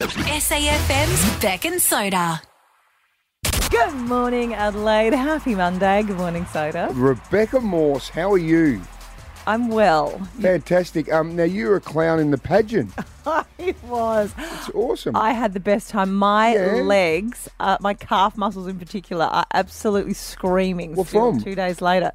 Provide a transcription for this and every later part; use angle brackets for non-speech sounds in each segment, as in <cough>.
SAFM's Bec and Soda. Good morning, Adelaide. Happy Monday. Good morning, Soda. Rebecca Morse, how are you? I'm well. Fantastic. Um, now you're a clown in the pageant. <laughs> I was. It's awesome. I had the best time. My Yeah. legs, uh, my calf muscles in particular, are absolutely screaming. What still from? Two days later.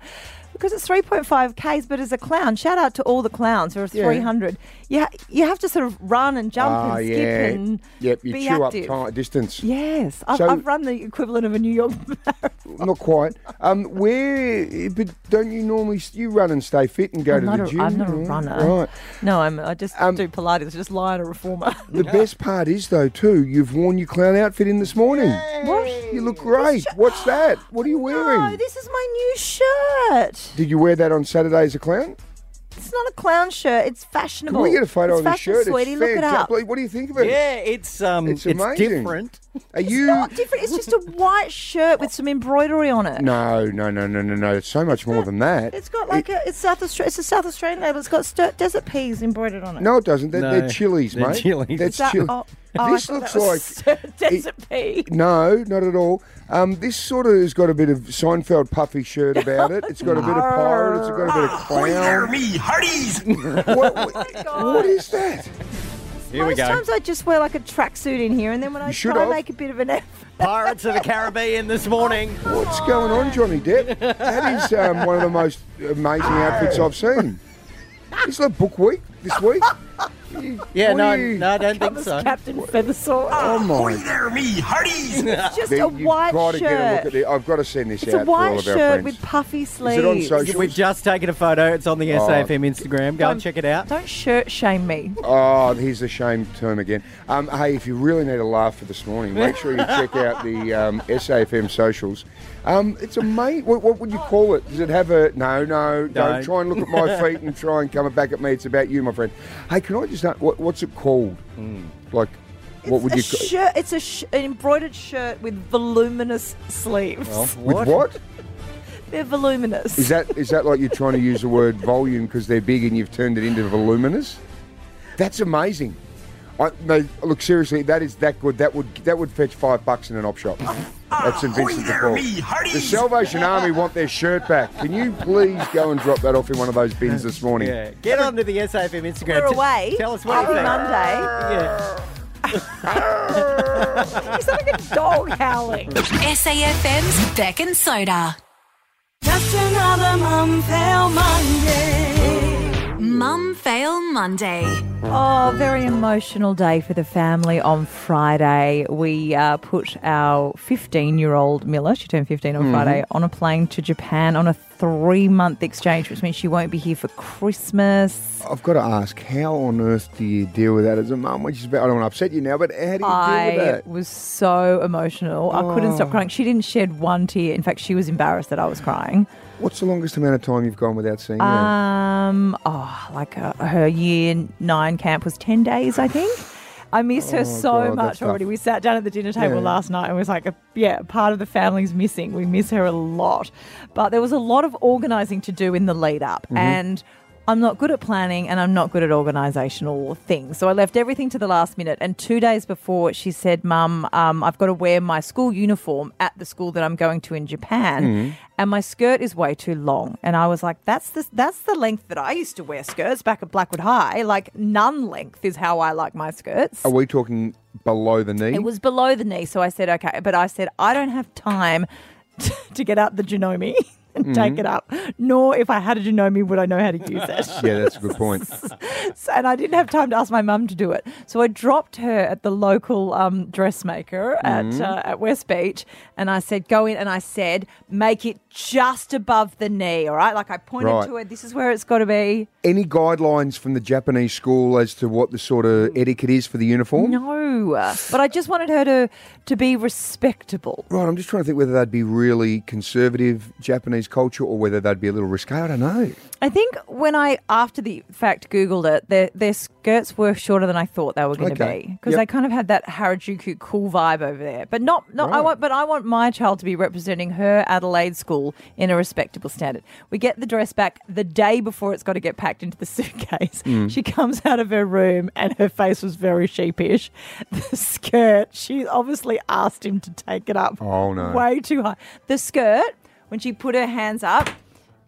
Because it's 3.5 Ks, but as a clown, shout out to all the clowns. There are Yeah. 300. You, ha- you have to sort of run and jump Ah, and skip yeah. and yep, you be chew active. up time, distance. Yes, I've, So- I've run the equivalent of a New York marathon. Not quite. Um, where? But don't you normally you run and stay fit and go I'm to not the a- gym? I'm not a runner. Right. No, I'm, I just Um, do Pilates. Just lie on a reformer. The <laughs> best part is though too, you've worn your clown outfit in this morning. What? You look great. What's that? What are you wearing? No, this is my new shirt. Did you wear that on Saturday as a clown? It's not a clown shirt. It's fashionable. Can we get a photo it's of the fashion, shirt? sweetie. It's Look it up. What do you think of it? Yeah, it's um, It's it's, amazing. different. Are you? Not different. It's just a white shirt with some embroidery on it. No, no, no, no, no, no. It's so much more than that. It's got like a it's South Australia. It's a South Australian label. It's got st- desert peas embroidered on it. No, it doesn't. They're, No, they're chilies, they're chilies. That's That- chili. oh, <laughs> oh, this I looks thought like that was <laughs> desert pea. no, not at all. Um, this sort of has got a bit of Seinfeld puffy shirt about it. It's got a bit of <laughs> pirate. It's got a bit of clown. me, hearties! What, what, what is that? Here we go. times I just wear like a tracksuit in here, and then when I should try and have. make a bit of an effort, Pirates of the Caribbean this morning. What's going on, Johnny Depp? That is um, one of the most amazing outfits I've seen. It's like book week this week. You- Yeah, no, you- no, I don't think so. Captain Feathersword. Oh my! there, me, hearties! <laughs> it's just There- a you've white got to shirt. get a look at it. I've got to send this It's out a for all white of our shirt friends. with puffy sleeves. it on social? We've just taken a photo. It's on the Oh. SAFM Instagram. Go and Don't- check it out. Don't shirt shame me. Oh, here's the shame term again. Um, hey, if you really need a laugh for this morning, make sure you check out the um, SAFM socials. Um, it's amazing. What, what would you call it? Does it have a no, no? Don't No. try and look at my feet and try and come back at me. It's about you, my friend. Hey, can I just know what, what's it called? Like, what would you? it's a ca- shirt. It's a sh- an embroidered shirt with voluminous sleeves. with what? They're voluminous. Is that is that like you're trying to use the word volume because they're big and you've turned it into voluminous? That's amazing. I, no, look seriously, that is that good. That would that would fetch five bucks in an op shop. That's St Vincent de Paul. The Salvation Army want their shirt back. Can you please go and drop that off in one of those bins this morning? Yeah, get onto the SAFM Instagram. We're away. Tell us what you Happy think. Monday. Yeah. You sound like a dog howling. SAFM's Bec and Soda. Just another mum fail Monday. Mum Fail Monday. Oh, very emotional day for the family on Friday. We uh, put our 15 year old Milla, she turned 15 on Friday, on a plane to Japan on a three month exchange, which means she won't be here for Christmas. I've got to ask, how on earth do you deal with that as a mum? Which is about, I don't want to upset you now, but how do you deal with I was so emotional. I couldn't stop crying. She didn't shed one tear. In fact, she was embarrassed that I was crying. What's the longest amount of time you've gone without seeing her? Um, oh, like uh, her year nine camp was 10 days, I think. I miss her so Oh, God, much already. tough. We sat down at the dinner table Yeah. last night and was like, a, yeah, part of the family's missing. We miss her a lot. But there was a lot of organising to do in the lead up. Mm-hmm. And I'm not good at planning and I'm not good at organisational things. So I left everything to the last minute. And two days before, she said, Mum, um, I've got to wear my school uniform at the school that I'm going to in Japan. Mm-hmm. And my skirt is way too long. And I was like, that's the, that's the length that I used to wear skirts back at Blackwood High. Like, none length is how I like my skirts. Are we talking below the knee? It was below the knee, so I said, okay. But I said, I don't have time <laughs> to get out the Janome <laughs> and Mm-hmm. take it up. Nor if I had a Janome would I know how to use it. <laughs> yeah, that's a good point. So- <laughs> and I didn't have time to ask my mum to do it. So I dropped her at the local um, dressmaker at Mm-hmm. uh, at West Beach, and I said, "Go in," and I said, "Make it just above the knee." All right, like I pointed Right. to it. This is where it's got to be. Any guidelines from the Japanese school as to what the sort of etiquette is for the uniform? No, but I just wanted her to to be respectable. Right, I'm just trying to think whether they'd be really conservative Japanese Japanese culture or whether they'd be a little risque. I don't know. I think when I, after the fact, Googled it, their, their skirts were shorter than I thought they were going to Okay. be because Yep. they kind of had that Harajuku cool vibe over there. But not, not I want, but I want my child to be representing her Adelaide school in a respectable standard. We get the dress back the day before it's got to get packed into the <laughs> suitcase. Mm. She comes out of her room and her face was very sheepish. The skirt, she obviously asked him to take it up. Oh, no. way too high. The skirt, when she put her hands up.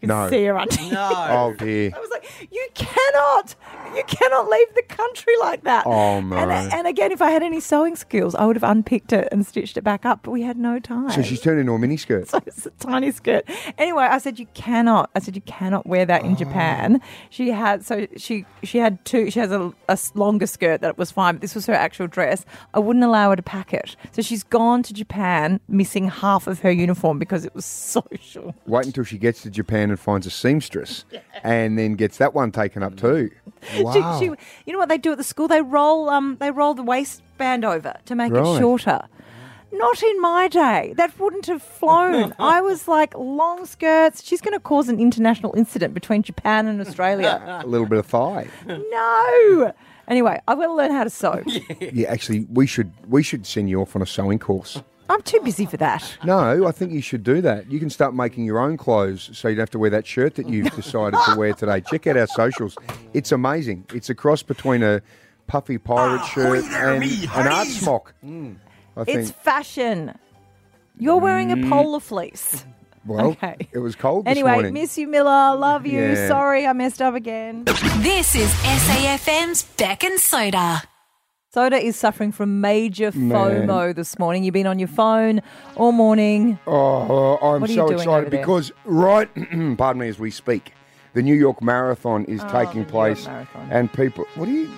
You could No. see her underneath. Oh, dear. I was like, you cannot, you cannot leave the country like that. Oh, no. And, and again, if I had any sewing skills, I would have unpicked it and stitched it back up, but we had no time. So she's turned into a miniskirt. So it's a tiny skirt. Anyway, I said you cannot. I said you cannot wear that Oh. in Japan. She had so she she had two. She has a, a s- longer skirt that it was fine, but this was her actual dress. I wouldn't allow her to pack it. So she's gone to Japan missing half of her uniform because it was so short. Wait until she gets to Japan and finds a seamstress and then gets that one taken up too. Wow. She, she, you know what they do at the school? They roll um they roll the waistband over to make Right. it shorter. Not in my day. That wouldn't have flown. <laughs> I was like long skirts. She's going to cause an international incident between Japan and Australia. <laughs> a little bit of thigh. no. Anyway, I've got to learn how to sew. <laughs> Yeah, actually, we should we should send you off on a sewing course. I'm too busy for that. No, I think you should do that. You can start making your own clothes so you don't have to wear that shirt that you've <laughs> decided to wear today. Check out our socials. It's amazing. It's a cross between a puffy pirate ah. shirt and me an art hearties. smock. Mm. I think. It's fashion. You're wearing a mm. polar fleece. well, okay. it was cold this Anyway, morning. miss you, Milla. Love you. Yeah. Sorry, I messed up again. This is SAFM's Bec and Soda. Soda is suffering from major Man. FOMO this morning. You've been on your phone all morning. Oh, I'm What are you so doing excited over there? because right, <clears throat> pardon me, as we speak, the New York Marathon is Oh, the taking New York place, Marathon. and people. What do you?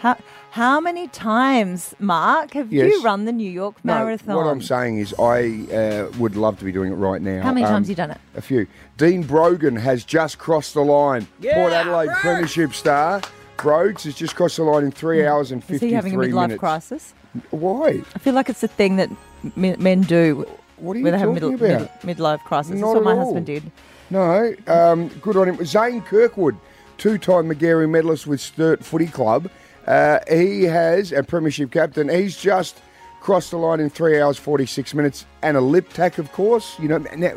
How, how many times, Mark, have you Yes. run the New York No, Marathon? what I'm saying is, I uh, would love to be doing it right now. How many Um, times you done it? A few. Dean Brogan has just crossed the line. Port Adelaide Premiership star. Brogues has just crossed the line in three hours and fifty-three minutes. Is he having a midlife minutes. crisis? Why? I feel like it's a thing that men, do What are you where they have a talking middle, about? mid, midlife crisis. That's what my all. husband did. No, um, good on him. Zane Kirkwood, two-time Magarey medalist with Sturt Footy Club. Uh, he has a premiership captain. He's just crossed the line in three hours forty-six minutes. and a lip Liptak, of course. You know, now,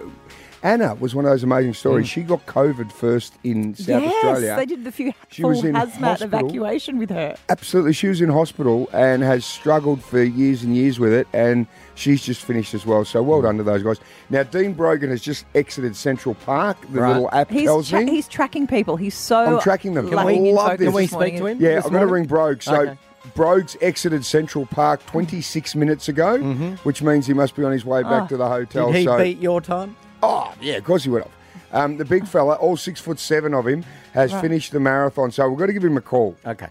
Anna was one of those amazing stories. Mm. She got COVID first in South yes, Australia. they did the few She full was in hazmat hospital. evacuation with her. Absolutely, she was in hospital and has struggled for years and years with it, and she's just finished as well. So well mm. done to those guys. Now, Dean Brogan has just exited Central Park. The Right. little app He's, tells tra- me. he's tracking people. He's so I'm tracking them. Can we- love this. Can we speak to him? Yeah, I'm going to ring Brogue. So Okay. Brogues exited Central Park 26 minutes ago, mm-hmm. which means he must be on his way back Oh. to the hotel. Did he so, beat your time? Oh yeah, of course he went off. Um, the big fella, all six foot seven of him, has finished the marathon. So we've got to give him a call, Okay.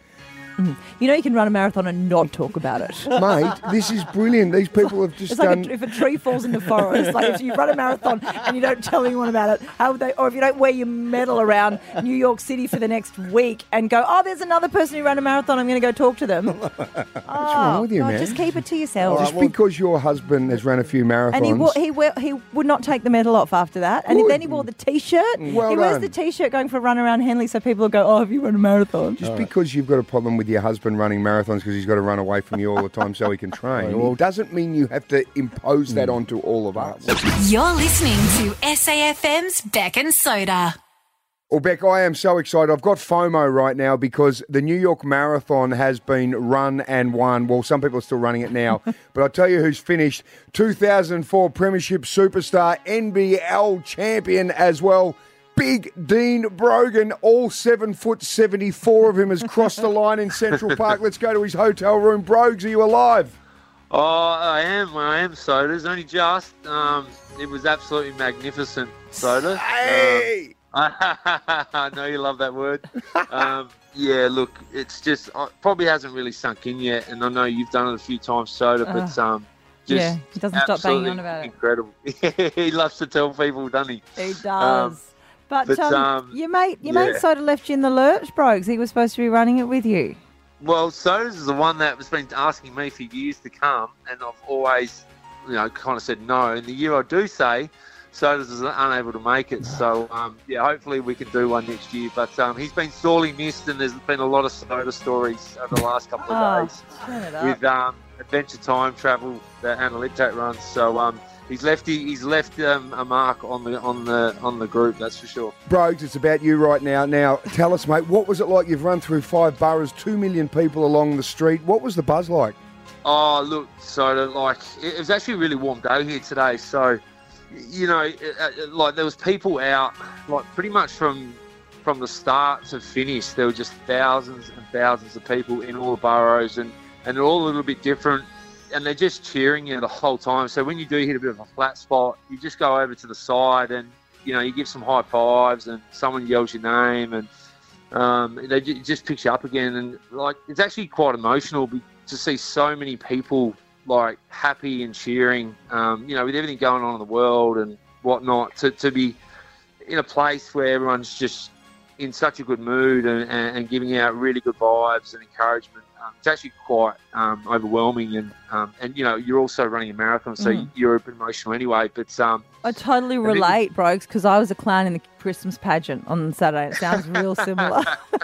Mm. You know, you can run a marathon and not talk about it. <laughs> mate. this is brilliant. These people have just It's like done. a, if a tree falls in the forest, like if you run a marathon and you don't tell anyone about it, how would they, or if you don't wear your medal around New York City for the next week and go, oh, there's another person who ran a marathon, I'm going to go talk to them. <laughs> What's wrong oh, with you, man? Just keep it to yourself. just because your husband has run a few marathons. And he, wo- he, we- he would not take the medal off after that. And Good. then he wore the T-shirt. Well he wears done. the T-shirt going for a run around Henley so people will go, oh, have you run a marathon? Just because you've got a problem with your husband running marathons because he's got to run away from you all the time so he can <laughs> train, Well, doesn't mean you have to impose that hmm. onto all of us. You're listening to SAFM's Bec and Soda. Well, Bec, I am so excited. I've got FOMO right now because the New York Marathon has been run and won. Well, some people are still running it now, <laughs> but I'll tell you who's finished 2004 Premiership Superstar, NBL champion as well. Big Dean Brogan, all seven foot seventy four of him, has crossed the line in Central <laughs> Park. Let's go to his hotel room. Brogues, are you alive? Oh, I am. I am sodas. Only just. Um, it was absolutely magnificent soda. Hey! Um, <laughs> I know you love that word. Um, yeah, look, it's just uh, probably hasn't really sunk in yet, and I know you've done it a few times, soda, but um, just yeah, he doesn't stop banging on about it. incredible. <laughs> he loves to tell people, doesn't he? He does. But but, um, um, your mate, your mate sort of left you in the lurch, Brogues. He was supposed to be running it with you. Well, Sodas is the one that has been asking me for years to come, and I've always, you know, kind of said no. And the year I do say, Sodas is unable to make it. So um, yeah, hopefully we can do one next year. But um, he's been sorely missed, and there's been a lot of Soda stories over the last couple of Oh, days turn it up. with um, Adventure Time Travel that Anna Liptak runs. So um, he's left he's left um, a mark on the on the on the group. That's for sure. Brogues, it's about you right now. Now, tell us, mate, what was it like? You've run through five boroughs, two million people along the street. What was the buzz like? Oh, look, so like it was actually a really warm day here today. So, you know, like there was people out, like pretty much from from the start to finish. There were just thousands and thousands of people in all the boroughs, and and they're all a little bit different, and they're just cheering you the whole time. So when you do hit a bit of a flat spot, you just go over to the side and you know you give some high fives, and someone yells your name, and um, they ju- just picks you up again, and like it's actually quite emotional to see so many people like happy and cheering. Um, you know, with everything going on in the world and whatnot, to, to be in a place where everyone's just in such a good mood and, and, and giving out really good vibes and encouragement. Um, it's actually quite um, overwhelming, and um, and you know you're also running a marathon, so Mm. you're a bit emotional anyway. But um, I totally relate, Brogues, because I was a clown in the Christmas pageant on Saturday. It sounds real similar. <laughs>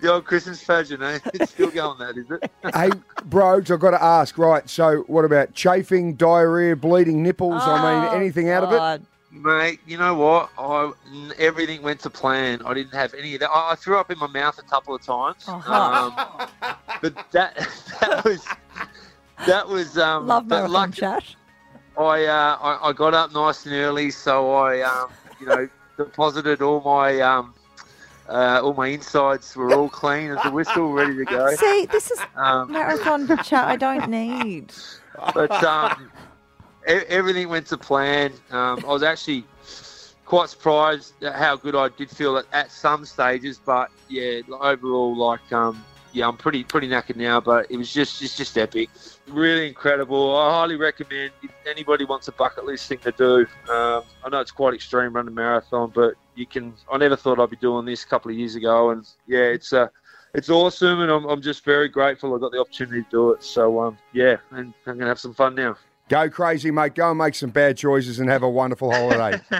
the old Christmas pageant, eh? It's still going that, is it? <laughs> hey, Brogues, I've got to ask, right, so what about chafing, diarrhea, bleeding nipples? I Oh, mean, anything out of it? Mate, you know what? I everything went to plan. I didn't have any of that. I, I threw up in my mouth a couple of times, Uh-huh. um, but that <laughs> that was that was um, Love marathon luck- chat. I, uh, I I got up nice and early, so I um, you know deposited all my um, uh, all my insides were all clean as a whistle, ready to go. See, this is Um, marathon chat I don't need. <laughs> but um, everything went to plan. Um, I was actually quite surprised at how good I did feel at, at some stages, but yeah, overall, like um, yeah, I'm pretty pretty knackered now, but it was just it's just epic, really incredible. I highly recommend if anybody wants a bucket list thing to do. Um, I know it's quite extreme running a marathon, but you can. I never thought I'd be doing this a couple of years ago, and yeah, it's uh, it's awesome, and I'm, I'm just very grateful I got the opportunity to do it. So um, yeah, and I'm gonna have some fun now. Go crazy, mate. Go and make some bad choices and have a wonderful holiday. <laughs>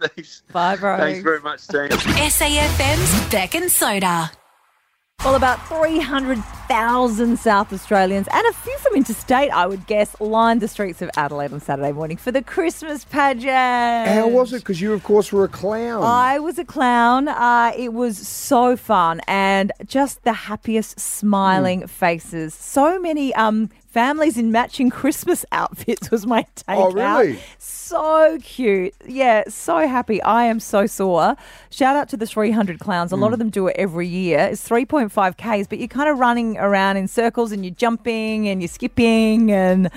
Thanks. Bye, Brogues. Thanks very much, team. SAFM's Bec and Soda. Well, about 300,000 South Australians and a few from interstate, I would guess, lined the streets of Adelaide on Saturday morning for the Christmas pageant. How was it? Because you, of course, were a clown. I was a clown. Uh, it was so fun and just the happiest smiling faces. So many um, families in matching Christmas outfits was my take. <laughs> Oh, really? So cute. Yeah, so happy. I am so sore. Shout out to the 300 clowns. A lot mm. of them do it every year. It's 3.5 Ks, but you're kind of running around in circles and you're jumping and you're skipping and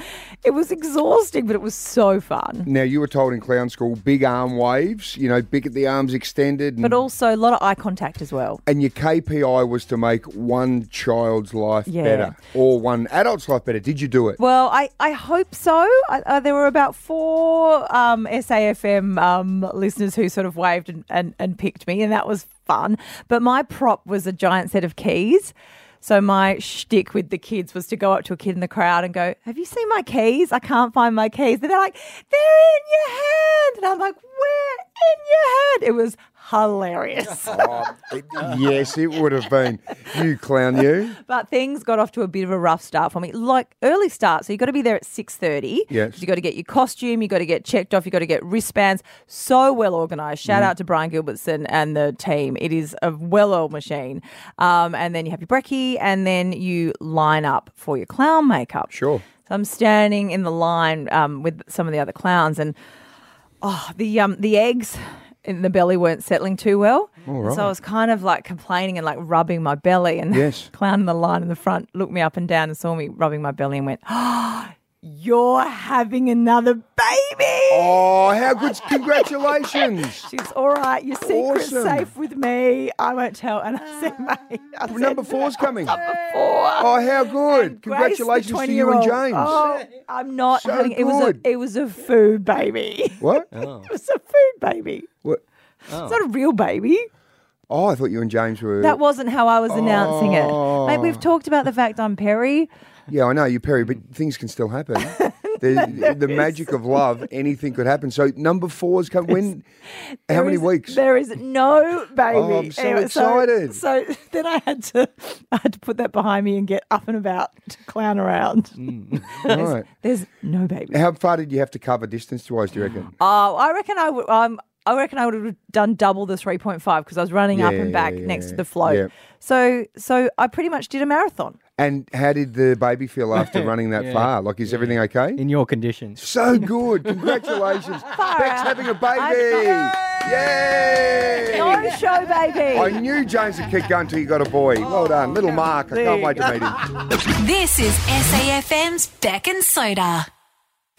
it was exhausting, but it was so fun. now, you were told in clown school, big arm waves, you know, big at the arms extended. And, But also a lot of eye contact as well. and your KPI was to make one child's life Yeah. better or one adult's life better. Did you do it? Well, I, I hope so. I, uh, there were about four um, SAFM um, listeners who sort of waved and, and, and picked me, and that was fun. But my prop was a giant set of keys. So my shtick with the kids was to go up to a kid in the crowd and go, "Have you seen my keys? I can't find my keys." And they're like, "They're in your hand," and I'm like, "Where in your hand?" It was hilarious. <laughs> Oh, it- yes, it would have been. You clown, you. But things got off to a bit of a rough start for me. Like early start, so you got to be there at six thirty. Yes. You got to get your costume. You got to get checked off. You got to get wristbands. So well organised. Shout out to Brian Gilbertson and the team. It is a well-oiled machine. Um, and then you have your brekkie, and then you line up for your clown makeup. Sure. So I'm standing in the line um, with some of the other clowns, and oh, the um, the eggs in the belly weren't settling too well. right. So I was kind of like complaining and like rubbing my belly, and Yes. <laughs> clown in the line in the front looked me up and down and saw me rubbing my belly and went, <gasps> "Oh, you're having another baby." Oh, how good. Congratulations. <laughs> She's all right. Your secret's Awesome. safe with me. I won't tell. And I said, mate, I said, Number four's coming. four. Oh, how good. Grace, the Congratulations to you and 20-year-old. James. Oh, I'm not So having it was good. a it was a food baby. <laughs> What? Oh. It was a food baby. what? It's not a real baby. Oh, I thought you and James were. That wasn't how I was announcing it. Mate, Oh. we've talked about the fact I'm peri. Yeah, I know you're peri, but things can still happen. <laughs> the, the magic of love, anything could happen. So number four's come. When? How many is- weeks? There is no baby. Oh, I'm so excited. So, then I had to, I had to put that behind me and get up and about to clown around. <laughs> Right. There's no baby. How far did you have to cover distance wise? Do you reckon? <gasps> Oh, I reckon I would. Um, I reckon I would have done double the three point five because I was running up Yeah, and back yeah, next to the float. Yeah. So, so I pretty much did a marathon. And how did the baby feel <laughs> after running that Yeah. far? Like, is everything okay? In your conditions. So good. Congratulations. <laughs> Bec's having a baby. Yay! No show, baby. I knew James would keep going till you got a boy. Oh, well done. Little Mark. I can't wait to meet him. <laughs> This is SAFM's Bec and Soda.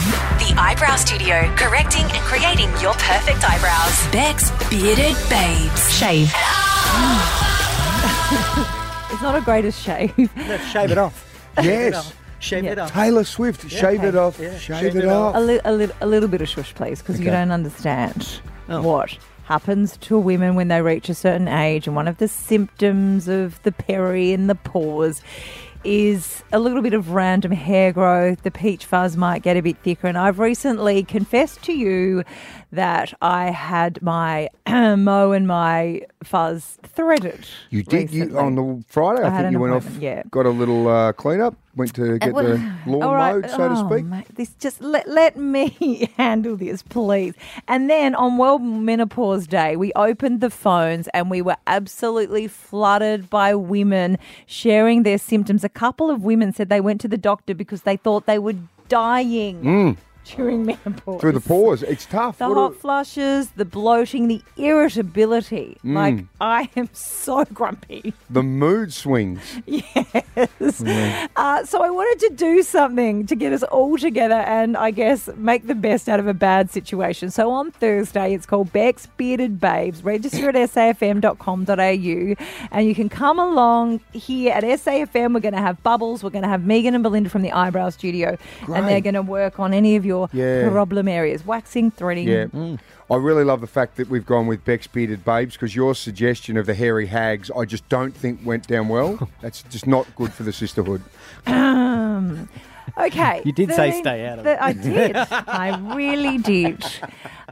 The Eyebrow Studio, correcting and creating your perfect eyebrows. Bec's Bearded Babes. Shave. <gasps> Ah! It's not a greatest shave. <laughs> Let's shave it off. <laughs> Yes. Shave Yeah. it off. Taylor Swift, shave it off. Yeah, Shave, it, off. a, li- a, li- a little bit of shush, please, because you don't understand Oh. what happens to women when they reach a certain age. And one of the symptoms of the peri and the pause is a little bit of random hair growth. The peach fuzz might get a bit thicker. And I've recently confessed to you that I had my <clears throat> mow and my fuzz threaded. You did you on the Friday. I, I think you went off, yeah. got a little uh, clean up, went to get well, the lawn right. mowed, so to Oh, speak. mate, this just let, let me <laughs> handle this, please. And then on World Menopause Day, we opened the phones and we were absolutely flooded by women sharing their symptoms. A couple of women said they went to the doctor because they thought they were dying during menopause. <laughs> Through the <laughs> pores, it's tough. The What hot a- flushes, the bloating, the irritability. Mm. Like, I am so <laughs> grumpy. the mood swings. Yes. Uh, so I wanted to do something to get us all together and I guess make the best out of a bad situation. So on Thursday, it's called Bec's Bearded Babes. Register at safm.com.au and you can come along here at SAFM. We're going to have Bubbles. We're going to have Megan and Belinda from the Eyebrow Studio and they're going to work on any of your Yeah. problem areas waxing, threading. Yeah. I really love the fact that we've gone with Bec's Bearded Babes because your suggestion of the hairy hags, I just don't think went down well. <laughs> That's just not good for the sisterhood. Um, okay. <laughs> You did say stay out of it. I did. <laughs> I really did.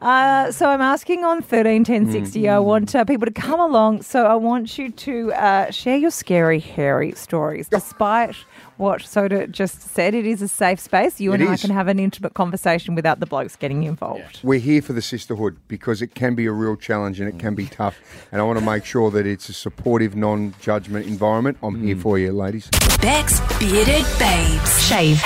Uh, so I'm asking on 13 10 60. I want uh, people to come along. So I want you to uh, share your scary, hairy stories. Despite what Soda just said, it is a safe space. You It and I can have an intimate conversation without the blokes getting involved. We're here for the sisterhood because it can be a real challenge and it can be tough. And I want to make sure that it's a supportive, non judgment environment. I'm here for you, ladies. Bec's Bearded Babes. Shave.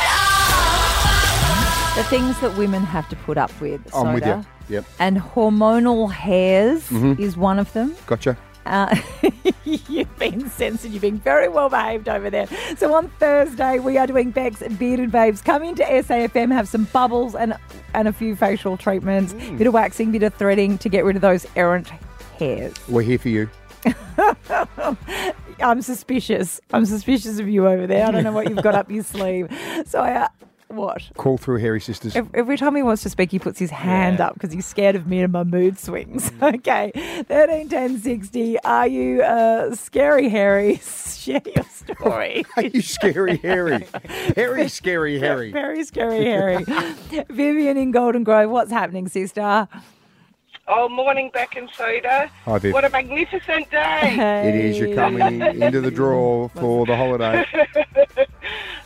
The things that women have to put up with. I'm with you. Yep. And hormonal hairs Mm-hmm. is one of them. Gotcha. Uh, <laughs> you've been censored. You've been very well behaved over there. So on Thursday, we are doing Bec's Bearded Babes. Come into SAFM, have some bubbles and and a few facial treatments, bit of waxing, bit of threading to get rid of those errant hairs. We're here for you. <laughs> I'm suspicious. I'm suspicious of you over there. I don't know what you've got up your <laughs> sleeve. So I. Uh, what? Call through Hairy Sisters. Ev- Every time he wants to speak, he puts his hand up because he's scared of me and my mood swings. <laughs> Okay, thirteen ten sixty. Are you uh, scary, Harry? <laughs> Share your story. <laughs> Are you scary Harry? Harry, scary Harry. Very scary, Harry. Vivian in Golden Grove. What's happening, sister? Oh, morning, Bec and Soda. Hi, Viv. What a magnificent day. It is. You're coming into the draw for the holiday.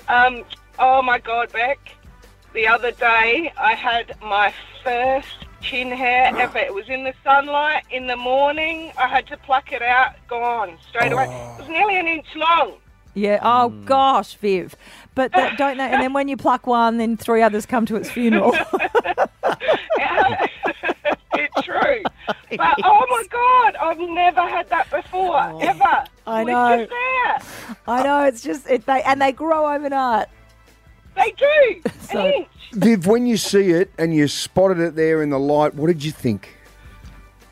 um, oh, my God, Bec. The other day, I had my first chin hair <gasps> ever. It was in the sunlight in the morning. I had to pluck it out, gone straight away. Oh. It was nearly an inch long. Yeah. Oh hmm. gosh, Viv. But that, don't they? And then when you pluck one, then three others come to its <laughs> funeral. <laughs> <laughs> it's true. But, oh, my God, I've never had that before, oh. ever. Oh. I It was know. just there. I know. It's just it, they and they grow overnight. They do. <laughs> So- an inch. Viv, when you see it and you spotted it there in the light, what did you think?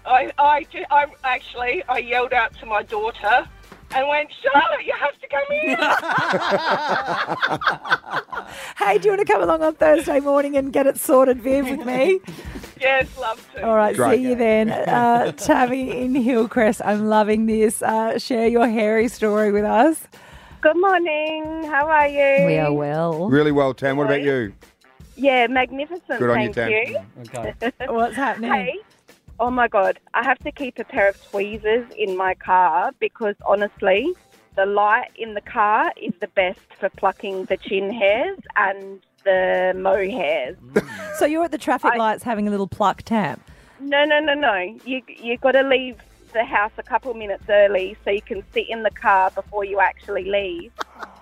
I, I, I actually, I yelled out to my daughter and went, Charlotte, you have to come in. <laughs> Hey, do you want to come along on Thursday morning and get it sorted, Viv, with me? <laughs> yes, love to. All right, Great. see you then. Uh, Tammy in Hillcrest, I'm loving this. Uh, share your hairy story with us. Good morning. How are you? We are well. Really well, Tam. What about you? Yeah, magnificent. Good on you, thank Tam. you. Okay. What's happening? Hey, oh my God, I have to keep a pair of tweezers in my car because honestly, the light in the car is the best for plucking the chin hairs and the mo hairs. Mm. So you're at the traffic I- lights having a little pluck tap. No, no, no, no. You you got to leave the house a couple minutes early so you can sit in the car before you actually leave.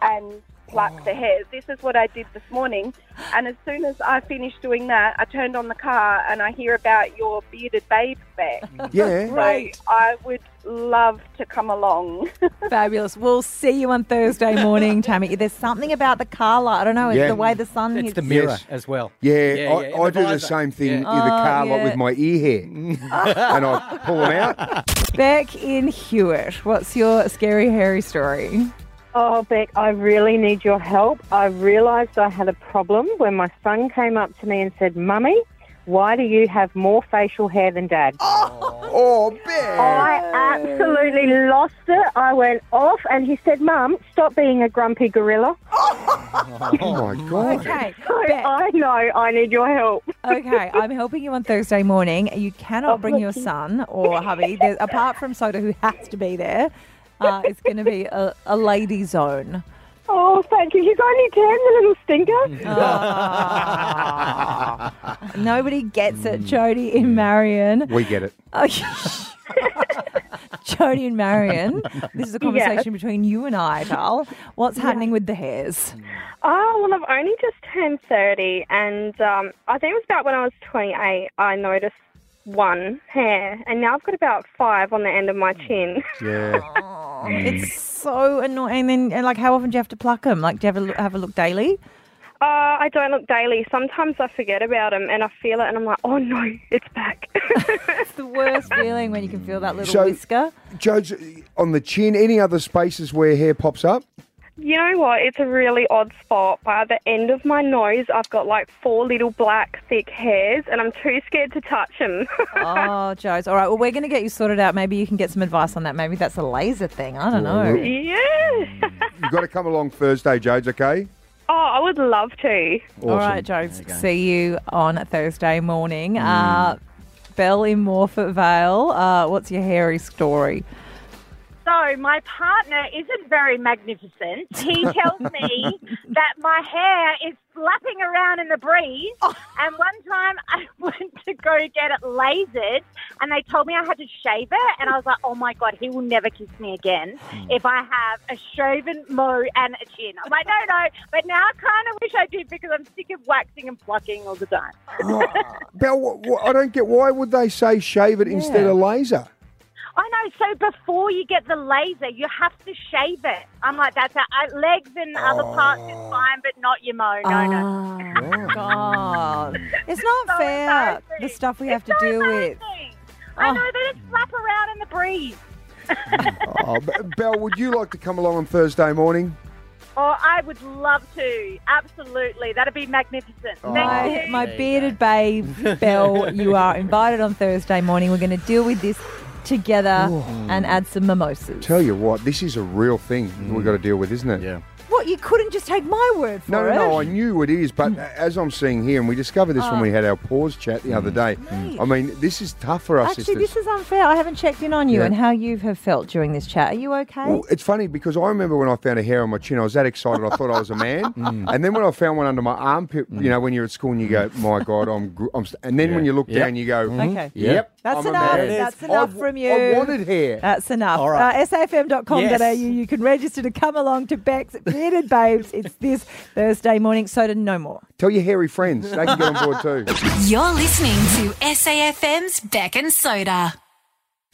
And pluck the hairs. This is what I did this morning, and as soon as I finished doing that, I turned on the car and I hear about your bearded babe back. Yeah. Right. So I would love to come along. <laughs> Fabulous. We'll see you on Thursday morning, Tammy. There's something about the car light. I don't know. It's Yeah. the way the sun It's hits. the mirror Yes. as well. Yeah, Yeah, I, yeah, I and do the same thing Yeah. in the Oh, car lot yeah. with my ear hair, <laughs> and I pull them out. Beck in Hewett. What's your scary, hairy story? Oh, Bec, I really need your help. I realised I had a problem when my son came up to me and said, Mummy, why do you have more facial hair than Dad? <laughs> Oh, Bec! I absolutely lost it. I went off and he said, Mum, stop being a grumpy gorilla. <laughs> Oh my god! Okay. So Bec. I know I need your help. Okay, <laughs> I'm helping you on Thursday morning. You cannot Oh, bring your son or hubby. There's, apart from Soda, who has to be there, uh, it's going to be a, a lady zone. Oh, thank you. He's only 10, the little stinker. Ah. <laughs> Nobody gets it, Jody and Marion. We get it. <laughs> Jody and Marion, this is a conversation between you and I, Tal. What's happening with the hairs? Oh, well, I've only just turned 30, and um, I think it was about when I was 28, I noticed one hair, and now I've got about five on the end of my chin. Yeah. It's so annoying. And, then, and like, how often do you have to pluck them? Like, do you have a look, have a look daily? Uh, I don't look daily. Sometimes I forget about them, and I feel it, and I'm like, oh no, it's back. <laughs> It's the worst <laughs> feeling when you can feel that little So- whisker. Joe's on the chin. Any other spaces where hair pops up? You know what? It's a really odd spot. By the end of my nose, I've got like four little black, thick hairs, and I'm too scared to touch them. Oh, <laughs> Joe's. All right. Well, we're going to get you sorted out. Maybe you can get some advice on that. Maybe that's a laser thing. I don't know. yeah. You've got to come along Thursday, Jodes. Okay. oh, I would love to. Awesome. All right, Joes. See you on Thursday morning. Uh, Belle in Morphett Vale. Uh, what's your hairy story? So my partner isn't very magnificent. He <laughs> tells me that my hair is flapping around in the breeze. Oh. And one time I <laughs> went to go get it lasered, and they told me I had to shave it, and I was like, "Oh my god, he will never kiss me again hmm. if I have a shaven mo and a chin." I'm like, "No, no," but now I kind of wish I did because I'm sick of waxing and plucking all the time. Oh. <laughs> Belle, wh- wh- I don't get why would they say shave it instead of laser? I know. So before you get the laser, you have to shave it. I'm like, that's a, uh, legs and other parts is fine, but not your mo. No, no. <laughs> Oh, God. It's not So fair, the stuff we have It's to so deal with. I Oh. know that it's flap around in the breeze. <laughs> Oh, Belle, would you like to come along on Thursday morning? Oh, I would love to. Absolutely. That'd be magnificent. Thank My, you. my bearded babe, Belle, you are invited on Thursday morning. We're going to deal with this together and add some mimosas. Tell you what, this is a real thing we've got to deal with, isn't it? Yeah. What? You couldn't just take my word for No, no, it? no, I knew it is, but mm. as I'm seeing here, and we discovered this when we had our pause chat the other mm. day, I mean, this is tough for us Actually, sisters. this is unfair. I haven't checked in on you Yeah. and how you have felt during this chat. Are you okay? Well, it's funny because I remember when I found a hair on my chin, I was that excited. I thought I was a man. <laughs> Mm. And then when I found one under my armpit, you know, when you're at school and you go, "My God, I'm," gr- I'm st-. and then when you look Yep. down, you go, mm-hmm. Okay. "Yep, That's I'm enough. That's enough I- from you. I wanted hair. That's enough. All right. Uh, safm.com.au. Yes. You can register to come along to Bec's Bearded Babes. It's this Thursday morning, soda no more. Tell your hairy friends; they can get on board too. You're listening to SAFM's Bec and Soda.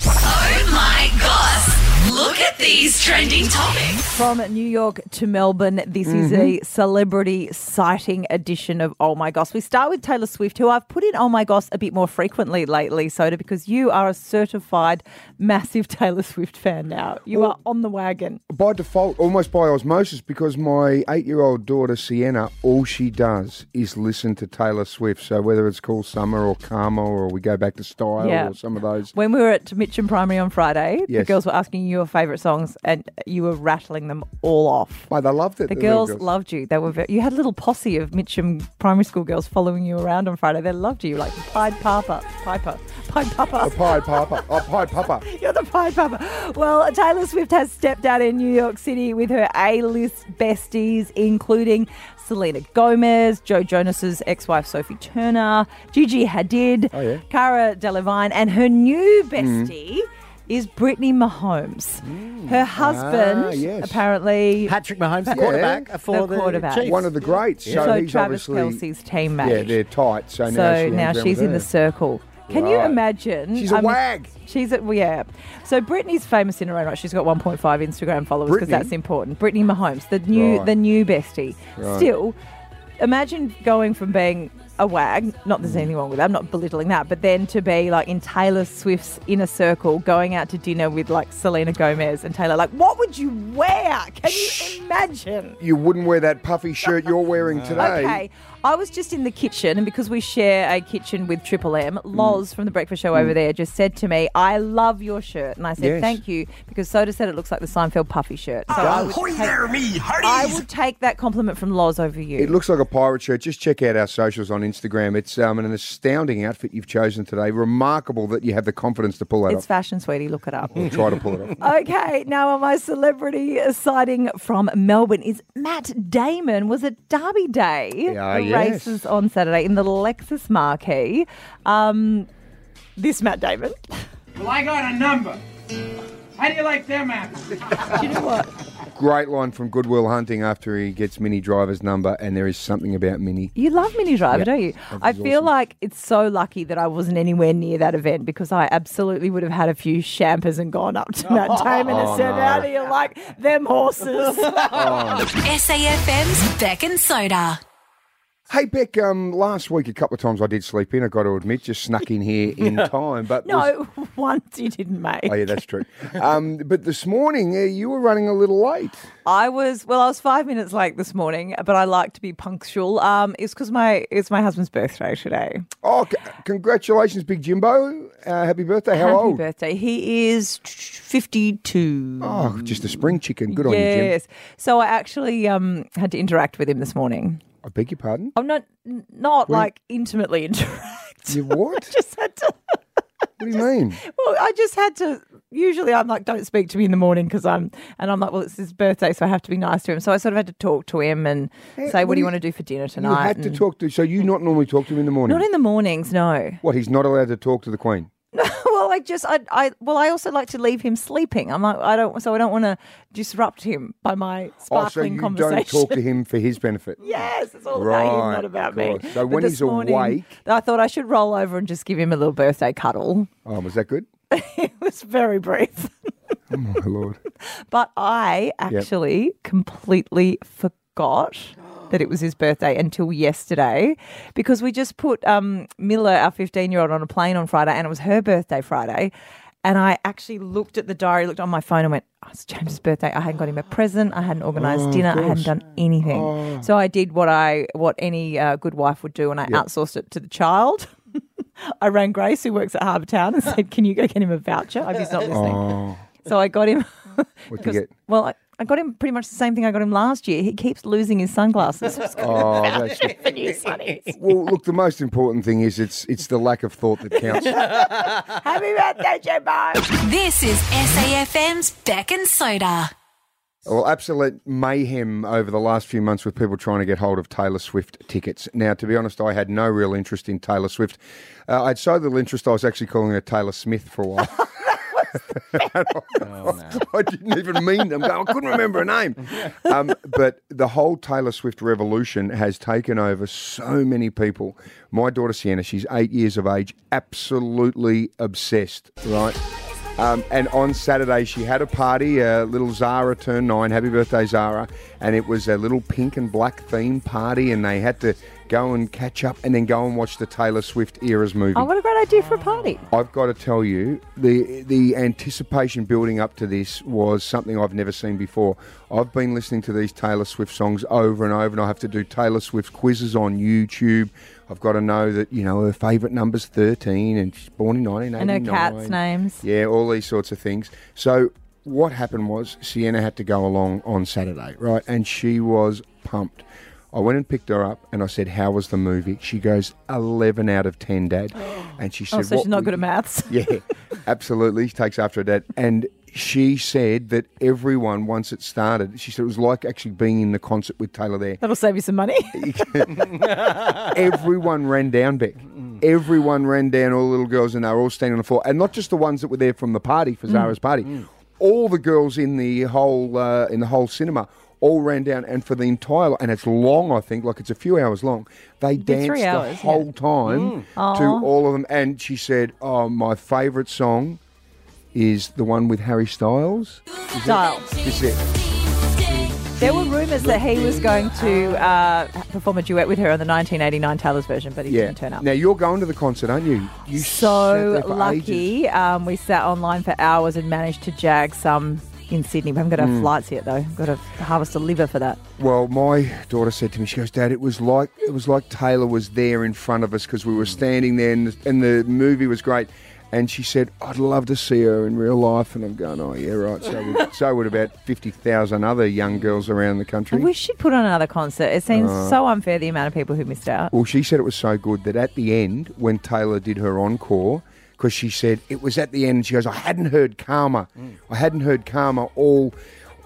Oh my gosh. Look at these trending topics. From New York to Melbourne, this is a mm-hmm. celebrity sighting edition of Oh My Gosh. We start with Taylor Swift, who I've put in Oh My Gosh a bit more frequently lately, Soda, because you are a certified massive <laughs> Taylor Swift fan now. You Well- are on the wagon. by default, almost by osmosis, because my eight-year-old daughter Sienna, all she does is listen to Taylor Swift. So whether it's called Summer or Karma, or we go back to Style Yeah. or some of those. When we were at Mitcham Primary on Friday, the girls were asking you your favourite songs, and you were rattling them all off. Mate, they loved it. The little girls loved you. They were. Very, you had a little posse of Mitcham primary school girls following you around on Friday. They loved you, like Pied Papa, Piper, Pied Papa. The Pied Papa. Oh, Pied Papa. <laughs> You're the Pied Papa. Well, Taylor Swift has stepped out in New York City with her A-list besties, including Selena Gomez, Joe Jonas's ex-wife Sophie Turner, Gigi Hadid, Oh, yeah. Cara Delevingne, and her new mm. bestie. Is Brittany Mahomes. Her husband, Ah, yes. apparently, Patrick Mahomes, the Yeah. quarterback for The the, quarterback. Chiefs. One of the greats. so, So, he's Travis obviously. Kelce's teammate. Yeah, they're tight. So, now, So she now hangs around she's with in the circle. Can you Right. imagine? She's a I mean, wag. She's at well, yeah. So Brittany's famous in her own right. She's got 1.5 Instagram followers because Brittany? that's important. Brittany Mahomes, the new Right. the new bestie. Right. Still, imagine going from being a wag. Not there's anything wrong with that. I'm not belittling that, but then to be like in Taylor Swift's inner circle, going out to dinner with like Selena Gomez and Taylor. Like, what would you wear? Can you imagine? You wouldn't wear that puffy shirt you're wearing <laughs> today. Okay. I was just in the kitchen, and because we share a kitchen with Triple M, Mm. Loz from the breakfast show over there just said to me, I love your shirt. And I said, Yes. thank you, because Soda said it looks like the Seinfeld puffy shirt. So I, would Ahoy take, there, me I hearties! would take that compliment from Loz over you. It looks like a pirate shirt. Just check out our socials on Instagram. It's um, an astounding outfit you've chosen today. Remarkable that you have the confidence to pull that off. it's off. fashion, sweetie. Look it up. Or try to pull it off. <laughs> Okay, now on my celebrity sighting from Melbourne is Matt Damon was at Derby Day. Yeah, the yes. races on Saturday in the Lexus Marquee. Um, this Matt Damon. Well, I got a number. How do you like them apples? Do you know what? Great line from Good Will Hunting after he gets Minnie Driver's number, and there is something about Minnie. You love Minnie Driver, Yeah, don't you? that I is feel awesome. like it's so lucky that I wasn't anywhere near that event because I absolutely would have had a few champers and gone up to Matt <laughs> oh, Damon and Oh, said, no. How do you like them horses? <laughs> Oh. SAFM's Bec and Soda. Hey Bec, um, last week a couple of times I did sleep in. I got to admit, just snuck in here <laughs> in time. But was- no, <laughs> once you didn't make. oh yeah, that's true. Um, but this morning uh, you were running a little late. I was well. I was five minutes late this morning, but I like to be punctual. Um, it's because my it's my husband's birthday today. Oh, c- congratulations, Big Jimbo! Uh, happy birthday! How Happy old? birthday! He is fifty-two. Oh, just a spring chicken. Good on you, Jim. yes. So I actually um had to interact with him this morning. I beg your pardon. I'm not not like intimately <laughs> interact. You what? <laughs> just had to. What do you <laughs> mean? Well, I just had to. Usually, I'm like, don't speak to me in the morning because I'm, and I'm like, well, it's his birthday, so I have to be nice to him. So I sort of had to talk to him and Hey, say, what do you you- want to do for dinner You tonight? had to And- talk to. So you not normally talk to him in the morning? Not in the mornings, no. what? He's not allowed to talk to the Queen. <laughs> well, I just, I, I, well, I also like to leave him sleeping. I'm like, I don't, so I don't want to disrupt him by my sparkling Oh, so you conversation. don't talk to him for his benefit. <laughs> Yes, it's all about him, not about me. So But when he's morning, awake- I thought I should roll over and just give him a little birthday cuddle. <laughs> Oh, was that good? it was very brief. Oh my lord! But I actually completely forgot that it was his birthday until yesterday because we just put um, Milla, our 15 year old, on a plane on Friday and it was her birthday Friday. And I actually looked at the diary, looked on my phone and went, oh, it's James's birthday. I hadn't got him a present. I hadn't organised Oh, dinner. I hadn't done anything. Oh. So I did what I what any uh, good wife would do and I Yeah. outsourced it to the child. <laughs> I rang Grace, who works at Harbour Town, and said, Can you go get him a voucher? I hope he's not listening. Oh, So I got him. what you <laughs> get? Well, I, I got him pretty much the same thing I got him last year. He keeps losing his sunglasses. So I was gonna Oh, that's- for new. Well, look, the most important thing is it's it's the lack of thought that counts. <laughs> Happy birthday, Jimbo. This is SAFM's Bec and Soda. Well, absolute mayhem over the last few months with people trying to get hold of Taylor Swift tickets. Now, to be honest, I had no real interest in Taylor Swift. Uh, I had so little interest, I was actually calling her Taylor Smith for a while. <laughs> <laughs> <laughs> I didn't even mean them. I couldn't remember a name. <laughs> Um, but the whole Taylor Swift revolution has taken over so many people. My daughter Sienna, she's eight years of age, absolutely obsessed, right? Um, and on Saturday, she had a party. Uh, little Zara turned nine. Happy birthday, Zara! And it was a little pink and black theme party, and they had to go and catch up, and then go and watch the Taylor Swift eras movie. Oh, what a great idea for a party. I've got to tell you, the the anticipation building up to this was something I've never seen before. I've been listening to these Taylor Swift songs over and over, and I have to do Taylor Swift quizzes on YouTube. I've got to know that you know her favourite number's thirteen, and she's born in nineteen eighty And her cats' names. Yeah, all these sorts of things. So what happened was Sienna had to go along on Saturday, right? And she was pumped. I went and picked her up and I said, How was the movie? She goes, 11 out of 10, Dad. <gasps> And she said, Oh, so "What she's not good at maths. <laughs> Yeah, absolutely. She takes after her dad. And she said that everyone, once it started, she said it was like actually being in the concert with Taylor there. That'll save you some money. <laughs> <laughs> Everyone ran down, Bec. Everyone ran down, all the little girls, and they were all standing on the floor. And not just the ones that were there from the party, for Zara's party. All the girls in the whole uh, in the whole cinema all ran down, and for the entire and it's long, I think, like it's a few hours long. They danced three the hours, yeah. whole time Mm. to all of them. And she said, "Oh, my favourite song is the one with Harry Styles." Is? Styles. This is it. There were rumours that he was going to uh, perform a duet with her on the 1989 Taylor's version, but he Yeah. didn't turn up. Now you're going to the concert, aren't you? You so sat there for lucky. Um, we sat online for hours and managed to jag some in Sydney. We haven't got our Mm. flights yet, though. Got to harvest a liver for that. Well, my daughter said to me, she goes, "Dad, it was like it was like Taylor was there in front of us because we were standing there, and the, and the movie was great." And she said, "I'd love to see her in real life." And I'm going, "Oh yeah, right." So would, <laughs> so would about fifty thousand other young girls around the country. I wish she'd put on another concert. It seems Uh, so unfair the amount of people who missed out. Well, she said it was so good that at the end, when Taylor did her encore, because she said it was at the end, she goes, I hadn't heard Karma. I hadn't heard Karma all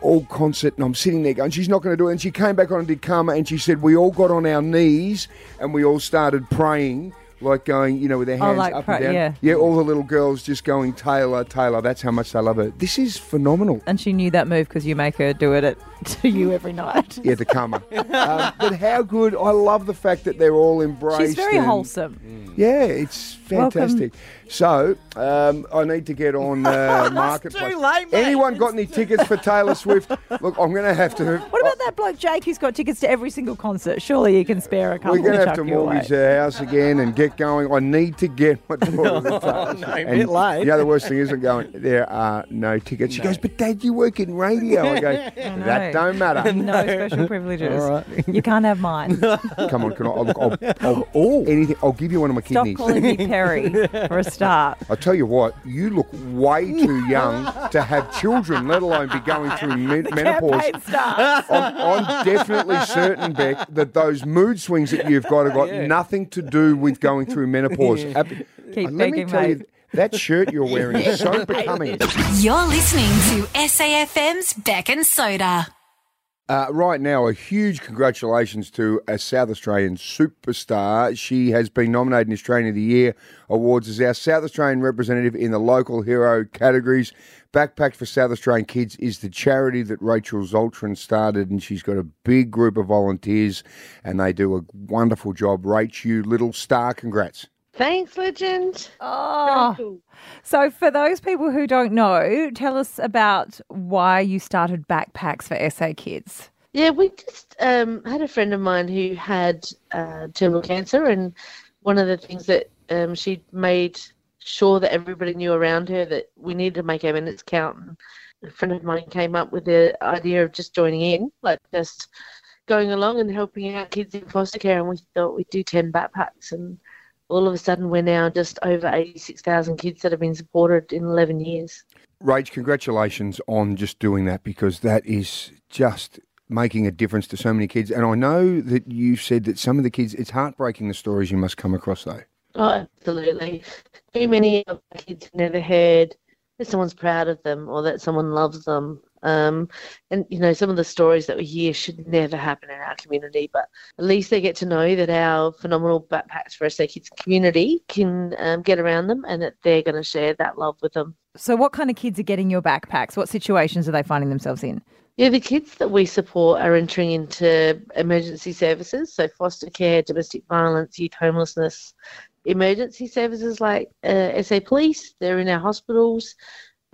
all concert, and I'm sitting there going, she's not going to do it. And she came back on and did Karma, and she said, we all got on our knees and we all started praying. Like going, you know, with their Oh, hands like up pray- and down. yeah. yeah, all the little girls just going, Taylor, Taylor. That's how much they love her. This is phenomenal. And she knew that move because you make her do it at, <laughs> to you every night. Yeah, the karma. <laughs> um, but how good! I love the fact that they're all embraced. She's very and- wholesome. Yeah, it's Welcome. fantastic. So um, I need to get on uh, <laughs> marketplace. too late, mate. Anyone got any tickets for Taylor <laughs> Swift? Look, I'm going to have to. What about that bloke Jake who's got tickets to every single concert? Surely you can spare a couple. We're going to have to chuck you away. mortgage the house again and get going. I need to get my daughter <laughs> to Taylor no, a bit late. The other worst thing is I'm going, there are no tickets. She goes, but Dad, you work in radio. I go, that don't matter. No special privileges. All right. You can't have mine. Come on, can I? I'll, I'll, I'll, anything. I'll give you one of my Stop kidneys. Calling me Perry for a start. <laughs> I tell you what, you look way too young to have children, let alone be going through <laughs> me- menopause. I'm, I'm definitely certain, Bec, that those mood swings that you've got have got nothing to do with going through menopause. Ab- Keep Uh, Let me begging, tell you, that shirt you're wearing is so <laughs> becoming. You're listening to SAFM's Bec and Soda. Uh, right now, a huge congratulations to a South Australian superstar. She has been nominated in Australian of the Year awards as our South Australian representative in the local hero categories. Backpack for South Australian Kids is the charity that Rachel Zaltron started, and she's got a big group of volunteers, and they do a wonderful job. Rach, you little star, congrats. Thanks, legend. Oh. So, for those people who don't know, tell us about why you started Backpacks for SA Kids. Yeah, we just um, had a friend of mine who had uh, terminal cancer, and one of the things that um, she made sure that everybody knew around her that we needed to make our minutes count. And a friend of mine came up with the idea of just joining in, like just going along and helping out kids in foster care, and we thought we'd do 10 backpacks. And all of a sudden, we're now just over 86,000 kids that have been supported in 11 years. Rach, congratulations on just doing that because that is just making a difference to so many kids. And I know that you said that some of the kids, it's heartbreaking the stories you must come across though. Oh, absolutely. Too many of our kids have never heard that someone's proud of them or that someone loves them. Um, and, you know, some of the stories that we hear should never happen in our community, but at least they get to know that our phenomenal Backpacks for SA Kids community can um, get around them and that they're going to share that love with them. So, what kind of kids are getting your backpacks? What situations are they finding themselves in? Yeah, the kids that we support are entering into emergency services, so foster care, domestic violence, youth homelessness, emergency services like uh, SA Police. They're in our hospitals,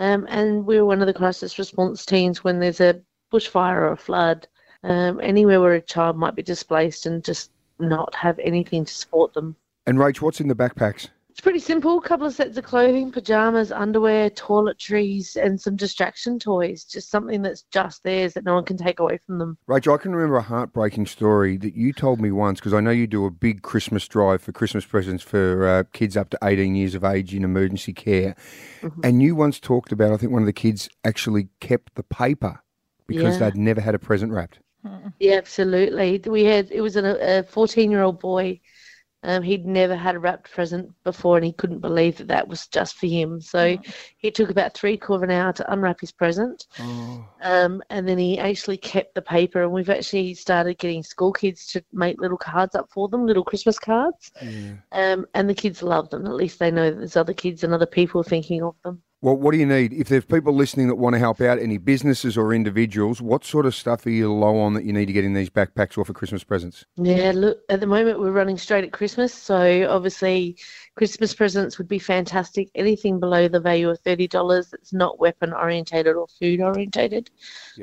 um, and we're one of the crisis response teams when there's a bushfire or a flood, um, anywhere where a child might be displaced and just not have anything to support them. And Rach, what's in the backpacks? It's pretty simple. A couple of sets of clothing, pajamas, underwear, toiletries, and some distraction toys. Just something that's just theirs that no one can take away from them. Rachel, I can remember a heartbreaking story that you told me once because I know you do a big Christmas drive for Christmas presents for uh, kids up to 18 years of age in emergency care. Mm-hmm. And you once talked about, I think one of the kids actually kept the paper because Yeah. they'd never had a present wrapped. Yeah, absolutely. We had it was a fourteen-year-old boy. Um, he'd never had a wrapped present before, and he couldn't believe that that was just for him. So he took about three quarter of an hour to unwrap his present, um, and then he actually kept the paper. And we've actually started getting school kids to make little cards up for them, little Christmas cards. Um, and the kids love them. At least they know that there's other kids and other people thinking of them. Well, what do you need? If there's people listening that want to help out, any businesses or individuals, what sort of stuff are you low on that you need to get in these backpacks or for Christmas presents? Yeah, look, at the moment we're running straight at Christmas, so obviously Christmas presents would be fantastic. Anything below the value of $30 that's not weapon orientated or food orientated.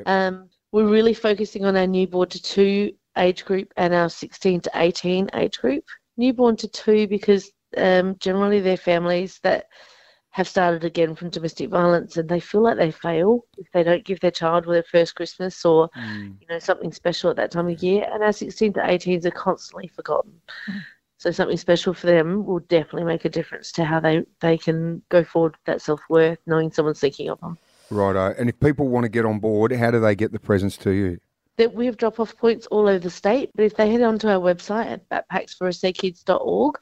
Um, we're really focusing on our newborn to two age group and our 16 to 18 age group. Newborn to two because um, generally they're families that have started again from domestic violence and they feel like they fail if they don't give their child their first Christmas or mm. you know something special at that time of year. And our 16 to 18s are constantly forgotten. Mm. So something special for them will definitely make a difference to how they, they can go forward with that self worth, knowing someone's thinking of them. Righto. And if people want to get on board, how do they get the presents to you? That we have drop off points all over the state, but if they head onto our website at backpacksforsakids.org,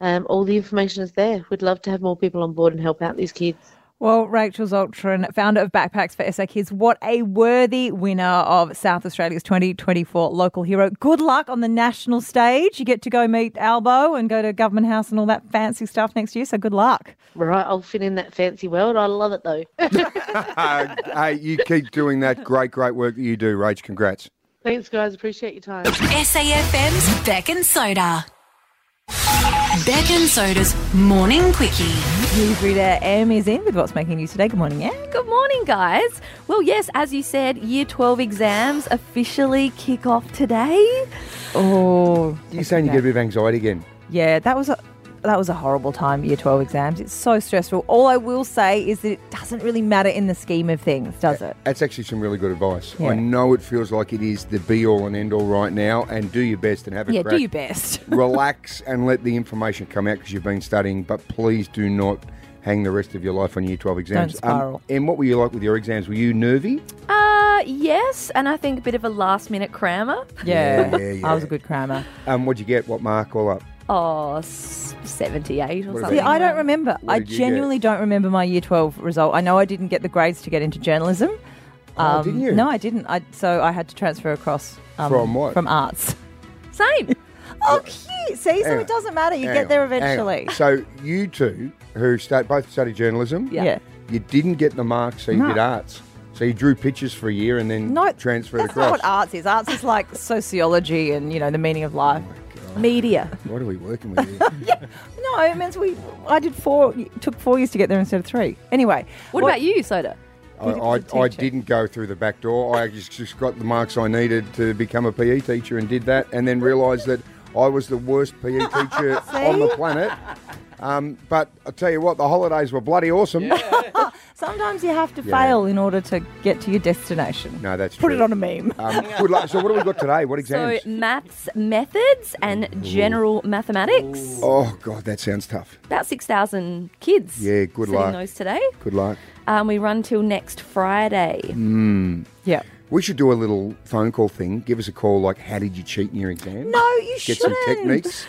um, all the information is there. We'd love to have more people on board and help out these kids. Well, Rachel Zaltron, founder of Backpacks for SA Kids, what a worthy winner of South Australia's 2024 Local Hero. Good luck on the national stage. You get to go meet Albo and go to Government House and all that fancy stuff next year, so good luck. Right, I'll fit in that fancy world. I love it though. <laughs> uh, hey, you keep doing that great, great work that you do, Rach. Congrats. Thanks, guys. Appreciate your time. SAFM's Bec and Soda. Bec and Soda's Morning Quickie. Newsreader Em is in with what's making news today. Good morning, Em. Good morning, guys. Well, yes, as you said, Year 12 exams officially kick off today. Oh, You're saying you get a bit of anxiety again. Yeah, that was a that was a horrible time, year 12 exams. It's so stressful. All I will say is that it doesn't really matter in the scheme of things, does it? That's actually some really good advice. Yeah. I know it feels like it is the be all and end all right now, and do your best and have a Yeah, crack. do your best. <laughs> <laughs> Relax and let the information come out because you've been studying, but please do not hang the rest of your life on year 12 exams. Um, Don't spiral. and what were you like with your exams? Were you nervy? Uh, yes, and I think a bit of a last minute crammer. Yeah, Yeah, yeah. <laughs> I was a good crammer. Um, what'd you get? What mark all up? Oh, 78 or What something. See, I don't remember. What I did you genuinely don't remember my year 12 result. I know I didn't get the grades to get into journalism. Um, Oh, didn't you? No, I didn't. I, so I had to transfer across um, From what? From arts. <laughs> Same. <laughs> Oh, cute. See, so Hang on. it doesn't matter. You Hang get on, there hang on. eventually. So you two, who sta both studied journalism, Yeah. Yeah. you didn't get the marks, so you No. did arts. So you drew pictures for a year and then No, transferred That's across. not what arts is. Arts is like sociology and, you know, the meaning of life. Media. <laughs> What are we working with here? <laughs> No, it means we. I did four. Took four years to get there instead of three. Anyway, What, about you, Soda? I, I, I didn't go through the back door. I just, just got the marks I needed to become a PE teacher and did that, and then realised that I was the worst PE teacher <laughs> on the planet. Um, but I'll tell you what, the holidays were bloody awesome. <laughs> Sometimes you have to Yeah. fail in order to get to your destination. No, that's Put true. it on a meme. Um, good luck. So, what have we got today? What <laughs> exams? So, maths methods and general mathematics. Oh, God, that sounds tough. About 6,000 kids. Yeah, good sitting luck. those today. Good luck. Um, we run till next Friday. Mm. Yeah. We should do a little phone call thing. Give us a call, like, how did you cheat in your exam? No, you Get shouldn't. some techniques.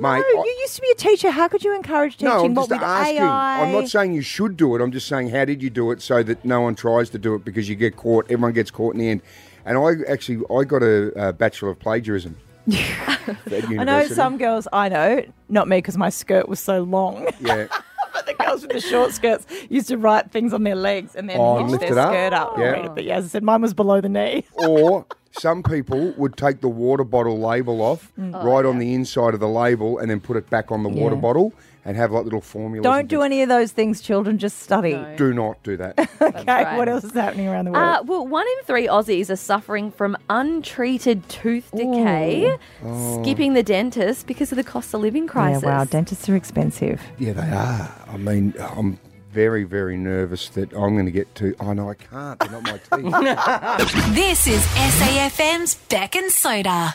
No, Mate, you used to be a teacher. How could you encourage teaching? No, I'm what just asking. AI? I'm not saying you should do it. I'm just saying how did you do it so that no one tries to do it because you get caught. Everyone gets caught in the end. And I actually I got a, uh bachelor of plagiarism. <laughs> I know some girls. I know, not me, because my skirt was so long. Yeah. but <laughs> the girls with the short skirts used to write things on their legs and then Oh, hitch lift their up? skirt up. Yeah. But yeah, as I said, mine was below the knee. or Some people would take the water bottle label off, Mm. Oh, right on the inside of the label, and then put it back on the water Yeah. bottle and have like little formulas. Don't and do any of those things, children. Just study. things. Do not do that. <laughs> okay. right. What else is happening around the world? Uh, well, one in three Aussies are suffering from untreated tooth decay, Oh. skipping the dentist because of the cost of living crisis. Yeah, wow. Dentists are expensive. yeah, they are. I mean, I'm very, very nervous that I'm going to get to. Oh no, I can't. They're not my teeth. <laughs> This is SAFM's Bec and Soda.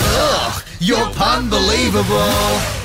Ugh, You're unbelievable.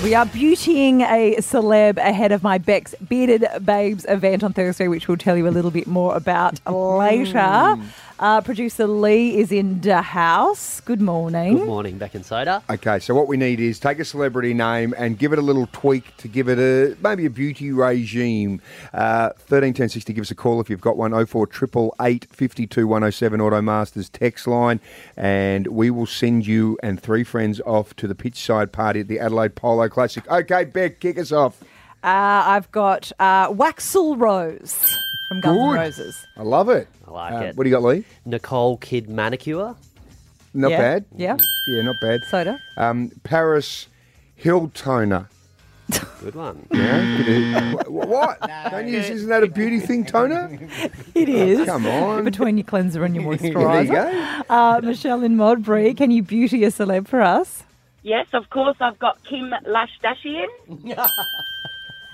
We are beautying a celeb ahead of my Bec's Bearded Babes event on Thursday, which we'll tell you a little bit more about hmm. later. Uh, Producer Lee is in the house. Good morning. Good morning, Bec and Soda. Okay, so what we need is take a celebrity name and give it a little tweak to give it a maybe a beauty regime. Uh, Thirteen ten sixty. Give us a call if you've got one. Oh four triple eight fifty two one oh seven Automasters text line, and we will send you and three friends off to the pitch side party at the Adelaide Polo Classic. Okay, Bec, kick us off. Uh, I've got uh, Waxel Rose from Guns N' Good. Roses. I love it. I like Uh, it. What do you got, Lee? Nicole Kid Manicure. Not Yeah, bad. yeah. yeah, not bad. Soda. Um, Paris Hill Toner. Good one. <laughs> Yeah, Wh- wh- what? Don't use, isn't that a beauty thing, toner? <laughs> It is. Come on. <laughs> Between your cleanser and your There you moisturiser. go. Uh, Michelle in Modbury, can you beauty a celeb for us? Yes, of course, I've got Kim Lashdashian.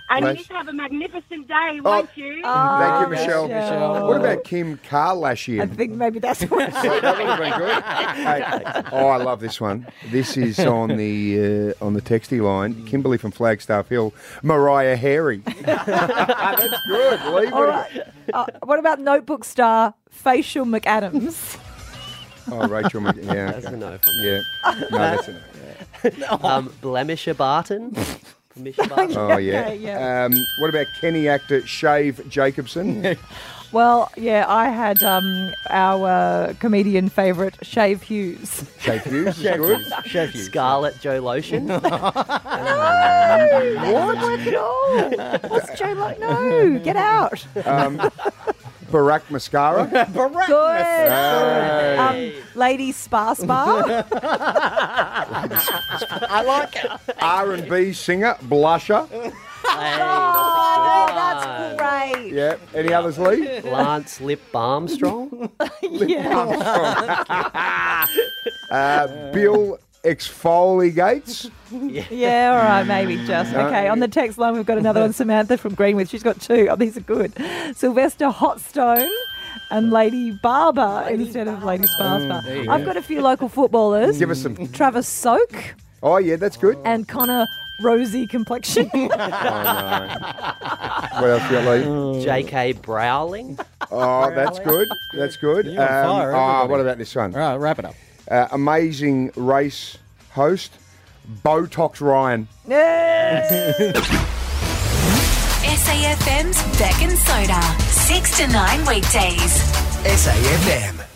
And Lash- you have a magnificent day, won't you? Thank you, Michelle. Michelle. What about Kim Kardashian? I think maybe that's what <laughs> that would have been good. Hey, oh, I love this one. This is on the uh, on the texty line. Kimberly from Flagstaff Hill. Mariah Harry. <laughs> That's good. Lee, All what- right. Uh, what about notebook star Facial McAdams? Oh, Rachel. McAdams. Yeah. That's okay. a no from Yeah. No, that's a no. <laughs> Um, Blemisher Barton. Blemisher <laughs> Oh yeah. Okay, yeah. Um, what about Kenny actor Shave Jacobson? <laughs> Well, yeah, I had um, our uh, comedian favourite, Shave Hughes. Shave Hughes is good. Chef you. Scarlett Joe Lotion. <laughs> no! What? work at all. What's Joe like? No, get out. Um, Barack Mascara. <laughs> Good. Hey. Um, Lady Spa Spa. <laughs> I like it. R and B singer Blusher. <laughs> oh, that's great. Yeah. Any others, Lee? Lance Lip Armstrong. Yeah. Uh, Bill Exfoliates. <laughs> yeah, yeah, all right, maybe just. Okay, on the text line, we've got another one, Samantha from Greenwith. She's got two. Oh, these are good. Sylvester Hotstone and Lady Barber instead of Lady Spa Spa. there I've go. got a few local footballers. Give us some. Travis Soak Oh yeah, that's good. Oh. and Connor Rosy Complexion. <laughs> Oh no. What else you got, Lee? <laughs> J.K. Browling. Oh, that's good. That's good. You're um, fire, oh, what about this one? All right, wrap it up. Uh, amazing race host, Botox Ryan. SAFM's <laughs> Bec and Soda. 6 to 9 weekdays. SAFM.